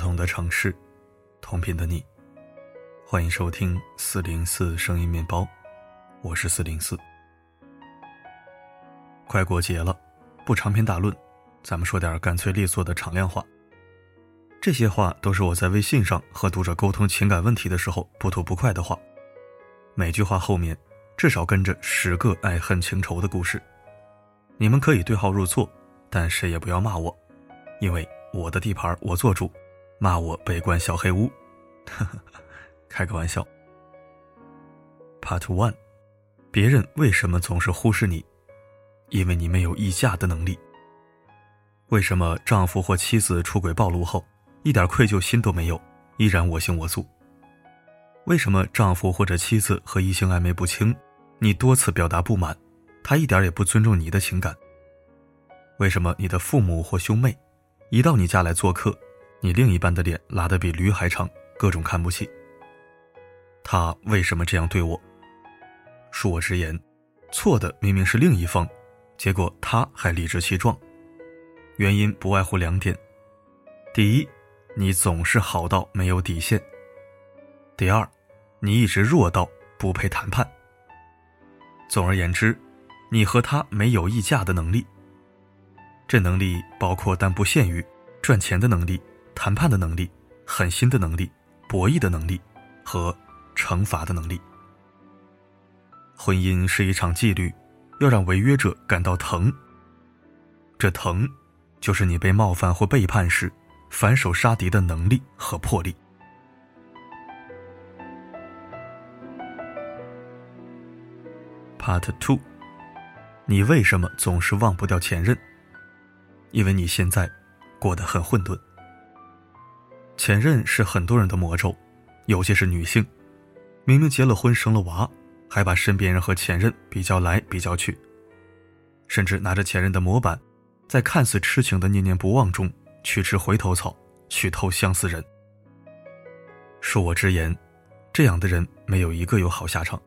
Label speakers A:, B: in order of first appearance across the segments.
A: 不同的城市，同频的你，欢迎收听四零四声音面包，我是四零四。快过节了，不长篇大论，咱们说点干脆利索的敞亮话。这些话都是我在微信上和读者沟通情感问题的时候不吐不快的话，每句话后面至少跟着十个爱恨情仇的故事。你们可以对号入座，但谁也不要骂我，因为。我的地盘我做主，骂我被关小黑屋，开个玩笑。Part One，别人为什么总是忽视你？因为你没有议价的能力。为什么丈夫或妻子出轨暴露后，一点愧疚心都没有，依然我行我素？为什么丈夫或者妻子和异性暧昧不清，你多次表达不满，他一点也不尊重你的情感？为什么你的父母或兄妹？一到你家来做客，你另一半的脸拉得比驴还长，各种看不起。他为什么这样对我？恕我直言，错的明明是另一方，结果他还理直气壮。原因不外乎两点：第一，你总是好到没有底线；第二，你一直弱到不配谈判。总而言之，你和他没有议价的能力。这能力包括但不限于赚钱的能力、谈判的能力、狠心的能力、博弈的能力和惩罚的能力。婚姻是一场纪律，要让违约者感到疼。这疼，就是你被冒犯或背叛时反手杀敌的能力和魄力。Part Two，你为什么总是忘不掉前任？因为你现在过得很混沌。前任是很多人的魔咒，尤其是女性，明明结了婚生了娃，还把身边人和前任比较来比较去，甚至拿着前任的模板，在看似痴情的念念不忘中去吃回头草，去偷相思人。恕我直言，这样的人没有一个有好下场。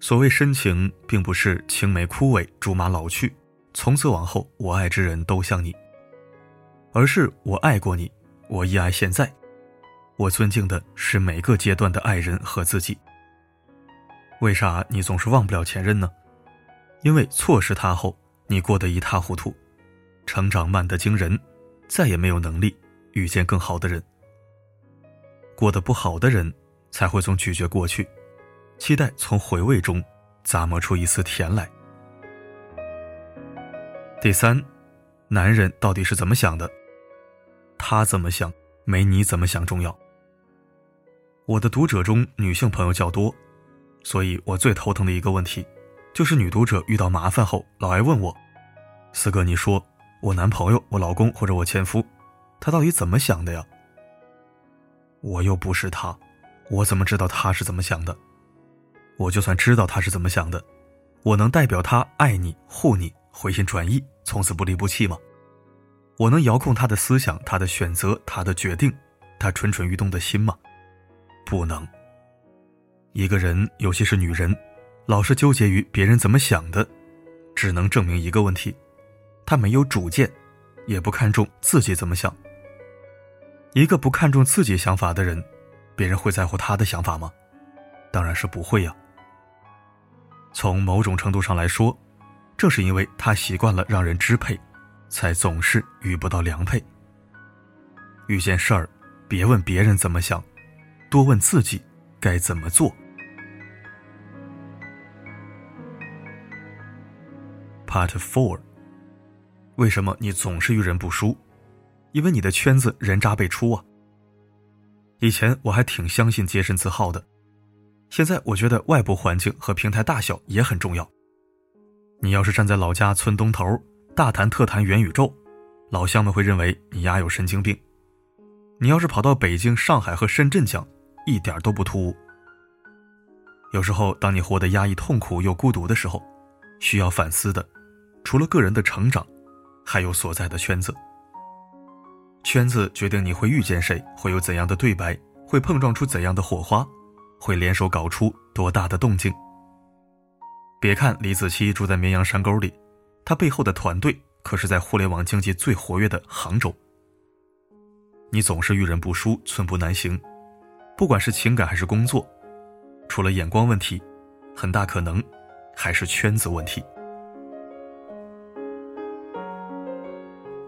A: 所谓深情，并不是青梅枯萎，竹马老去。从此往后，我爱之人都像你，而是我爱过你，我依爱现在，我尊敬的是每个阶段的爱人和自己。为啥你总是忘不了前任呢？因为错失他后，你过得一塌糊涂，成长慢得惊人，再也没有能力遇见更好的人。过得不好的人，才会总咀嚼过去，期待从回味中咂摸出一丝甜来。第三，男人到底是怎么想的？他怎么想，没你怎么想重要。我的读者中女性朋友较多，所以我最头疼的一个问题，就是女读者遇到麻烦后老爱问我：“四哥，你说我男朋友、我老公或者我前夫，他到底怎么想的呀？”我又不是他，我怎么知道他是怎么想的？我就算知道他是怎么想的，我能代表他爱你、护你？回心转意，从此不离不弃吗？我能遥控他的思想、他的选择、他的决定、他蠢蠢欲动的心吗？不能。一个人，尤其是女人，老是纠结于别人怎么想的，只能证明一个问题：她没有主见，也不看重自己怎么想。一个不看重自己想法的人，别人会在乎他的想法吗？当然是不会呀。从某种程度上来说。正是因为他习惯了让人支配，才总是遇不到良配。遇见事儿，别问别人怎么想，多问自己该怎么做。Part Four，为什么你总是遇人不淑？因为你的圈子人渣辈出啊。以前我还挺相信洁身自好的，现在我觉得外部环境和平台大小也很重要。你要是站在老家村东头，大谈特谈元宇宙，老乡们会认为你丫有神经病。你要是跑到北京、上海和深圳讲，一点都不突兀。有时候，当你活得压抑、痛苦又孤独的时候，需要反思的，除了个人的成长，还有所在的圈子。圈子决定你会遇见谁，会有怎样的对白，会碰撞出怎样的火花，会联手搞出多大的动静。别看李子柒住在绵阳山沟里，他背后的团队可是在互联网经济最活跃的杭州。你总是遇人不淑，寸步难行。不管是情感还是工作，除了眼光问题，很大可能还是圈子问题。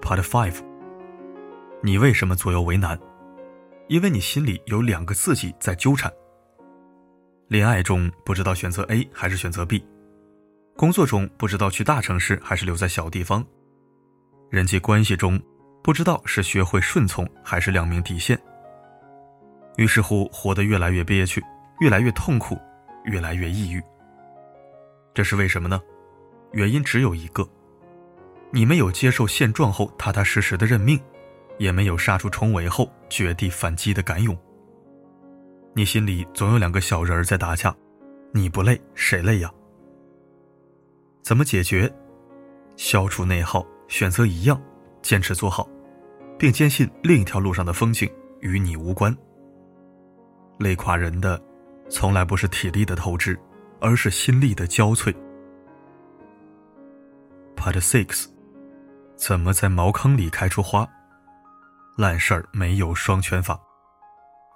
A: Part Five，你为什么左右为难？因为你心里有两个自己在纠缠。恋爱中不知道选择 A 还是选择 B，工作中不知道去大城市还是留在小地方，人际关系中。不知道是学会顺从还是亮明底线，于是乎活得越来越憋屈，越来越痛苦，越来越抑郁。这是为什么呢？原因只有一个：你没有接受现状后踏踏实实的认命，也没有杀出重围后绝地反击的敢勇。你心里总有两个小人儿在打架，你不累谁累呀？怎么解决？消除内耗，选择一样，坚持做好。并坚信另一条路上的风景与你无关。累垮人的，从来不是体力的透支，而是心力的交瘁。Part Six，怎么在茅坑里开出花？烂事儿没有双全法。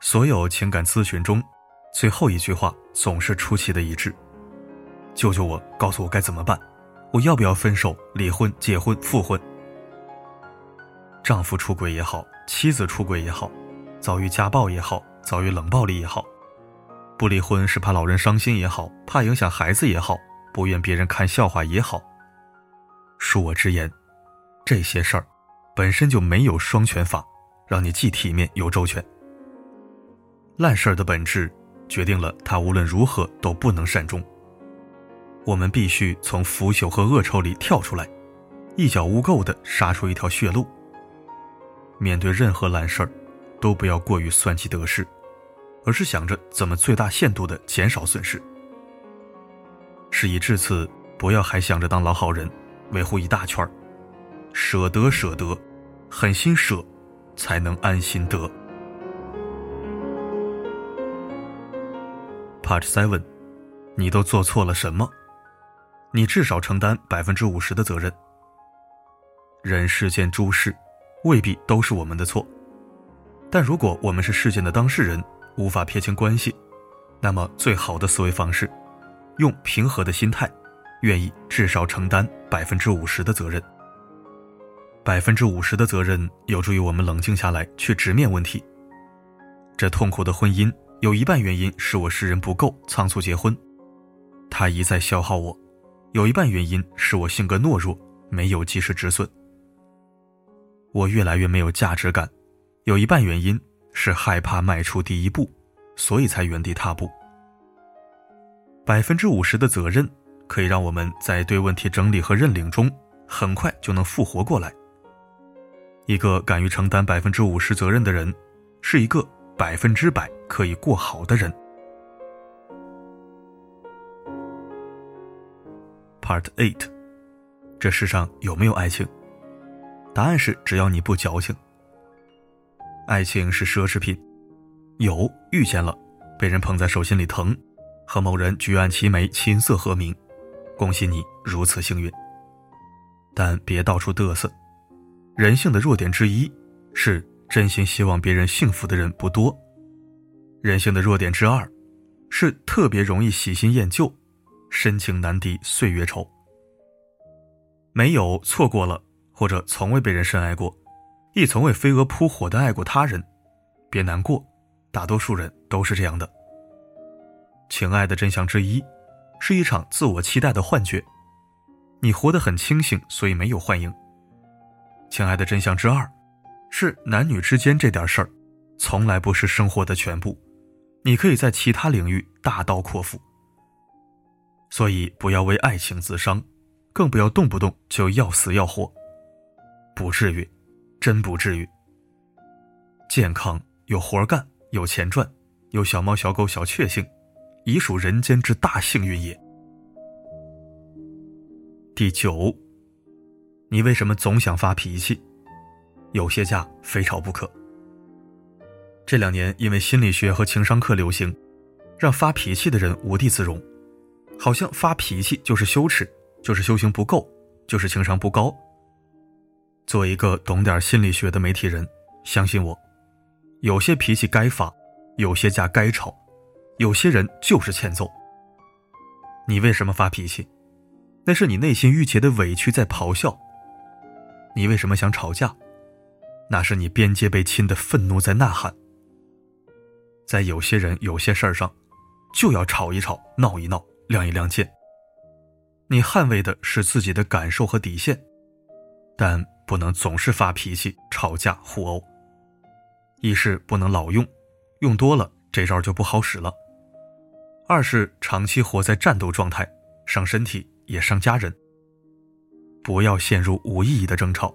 A: 所有情感咨询中，最后一句话总是出奇的一致：“救救我，告诉我该怎么办？我要不要分手、离婚、结婚、复婚？”丈夫出轨也好，妻子出轨也好，遭遇家暴也好，遭遇冷暴力也好，不离婚是怕老人伤心也好，怕影响孩子也好，不愿别人看笑话也好。恕我直言，这些事儿本身就没有双全法，让你既体面又周全。烂事儿的本质决定了他无论如何都不能善终。我们必须从腐朽和恶臭里跳出来，一脚污垢的杀出一条血路。面对任何烂事儿，都不要过于算计得失，而是想着怎么最大限度的减少损失。事已至此，不要还想着当老好人，维护一大圈儿，舍得舍得，狠心舍，才能安心得。Part Seven，你都做错了什么？你至少承担百分之五十的责任。人世间诸事。未必都是我们的错，但如果我们是事件的当事人，无法撇清关系，那么最好的思维方式，用平和的心态，愿意至少承担百分之五十的责任。百分之五十的责任有助于我们冷静下来，去直面问题。这痛苦的婚姻有一半原因是我识人不够，仓促结婚，他一再消耗我；有一半原因是我性格懦弱，没有及时止损。我越来越没有价值感，有一半原因是害怕迈出第一步，所以才原地踏步。百分之五十的责任可以让我们在对问题整理和认领中，很快就能复活过来。一个敢于承担百分之五十责任的人，是一个百分之百可以过好的人。Part Eight，这世上有没有爱情？答案是：只要你不矫情。爱情是奢侈品，有遇见了，被人捧在手心里疼，和某人举案齐眉，琴瑟和鸣，恭喜你如此幸运。但别到处嘚瑟。人性的弱点之一是真心希望别人幸福的人不多。人性的弱点之二是特别容易喜新厌旧，深情难敌岁月稠。没有错过了。或者从未被人深爱过，亦从未飞蛾扑火的爱过他人，别难过，大多数人都是这样的。情爱的真相之一，是一场自我期待的幻觉，你活得很清醒，所以没有幻影。情爱的真相之二，是男女之间这点事儿，从来不是生活的全部，你可以在其他领域大刀阔斧。所以不要为爱情自伤，更不要动不动就要死要活。不至于，真不至于。健康有活干，有钱赚，有小猫小狗小确幸，已属人间之大幸运也。第九，你为什么总想发脾气？有些架非吵不可。这两年因为心理学和情商课流行，让发脾气的人无地自容，好像发脾气就是羞耻，就是修行不够，就是情商不高。做一个懂点心理学的媒体人，相信我，有些脾气该发，有些架该吵，有些人就是欠揍。你为什么发脾气？那是你内心郁结的委屈在咆哮。你为什么想吵架？那是你边界被侵的愤怒在呐喊。在有些人、有些事儿上，就要吵一吵、闹一闹、亮一亮剑。你捍卫的是自己的感受和底线，但不能总是发脾气、吵架、互殴。一是不能老用，用多了这招就不好使了；二是长期活在战斗状态，伤身体也伤家人。不要陷入无意义的争吵，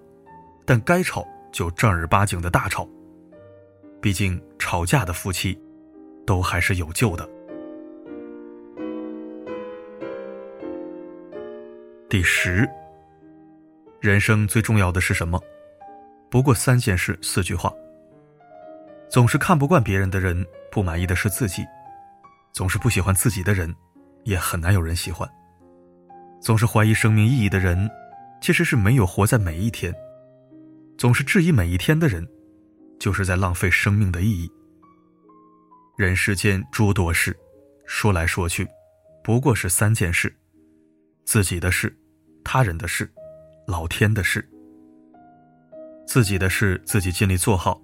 A: 但该吵就正儿八经的大吵。毕竟吵架的夫妻，都还是有救的。第十，人生最重要的是什么？不过三件事，四句话。总是看不惯别人的人，不满意的是自己；总是不喜欢自己的人，也很难有人喜欢；总是怀疑生命意义的人，其实是没有活在每一天；总是质疑每一天的人，就是在浪费生命的意义。人世间诸多事，说来说去，不过是三件事：自己的事、他人的事、老天的事。自己的事自己尽力做好。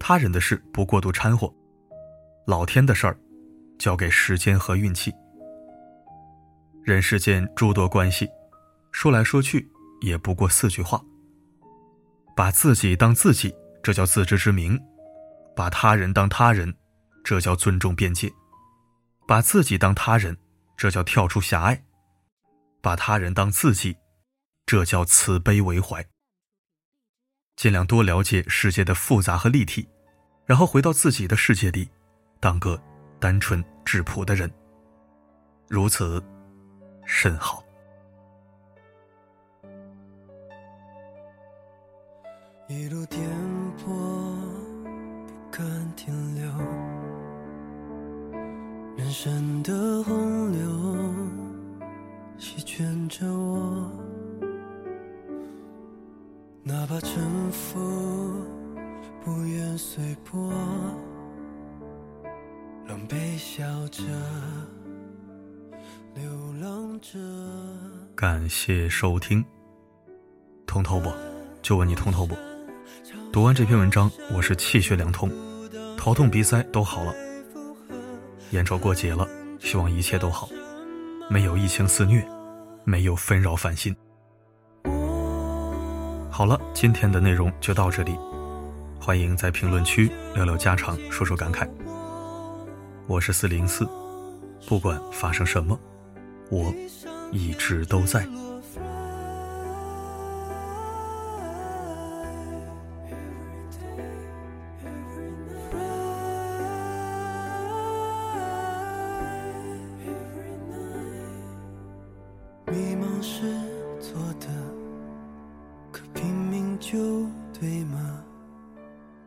A: 他人的事不过度掺和，老天的事儿交给时间和运气。人世间诸多关系，说来说去也不过四句话：把自己当自己，这叫自知之明；把他人当他人，这叫尊重边界；把自己当他人，这叫跳出狭隘；把他人当自己，这叫慈悲为怀。尽量多了解世界的复杂和立体，然后回到自己的世界里，当个单纯质朴的人。如此，甚好。
B: 一路颠簸，不敢停留。人生的洪流，席卷着我。哪怕沉浮，不愿随波，狼狈笑着，流浪着。
A: 感谢收听，通透不？就问你通透不？读完这篇文章，我是气血两通，头痛鼻塞都好了。眼瞅过节了，希望一切都好，没有疫情肆虐，没有纷扰烦心。好了，今天的内容就到这里，欢迎在评论区聊聊家常，说说感慨。我是四零四，不管发生什么，我一直都在。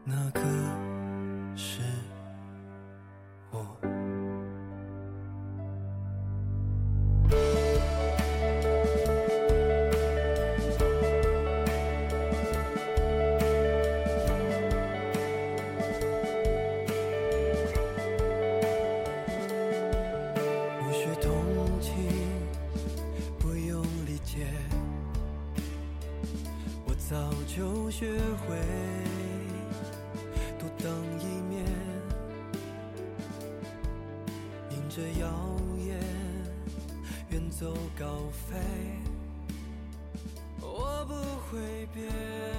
B: 那个会变，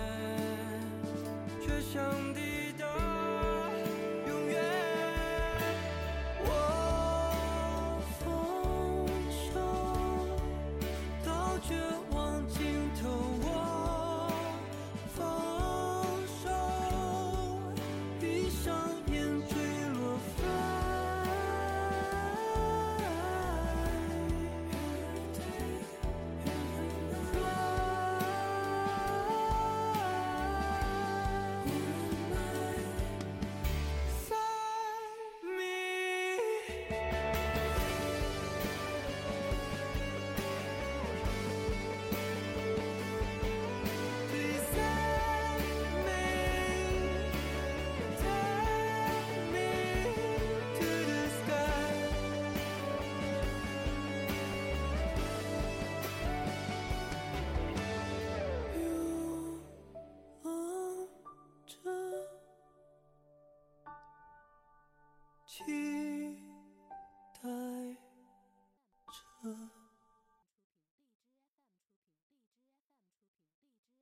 B: Uh.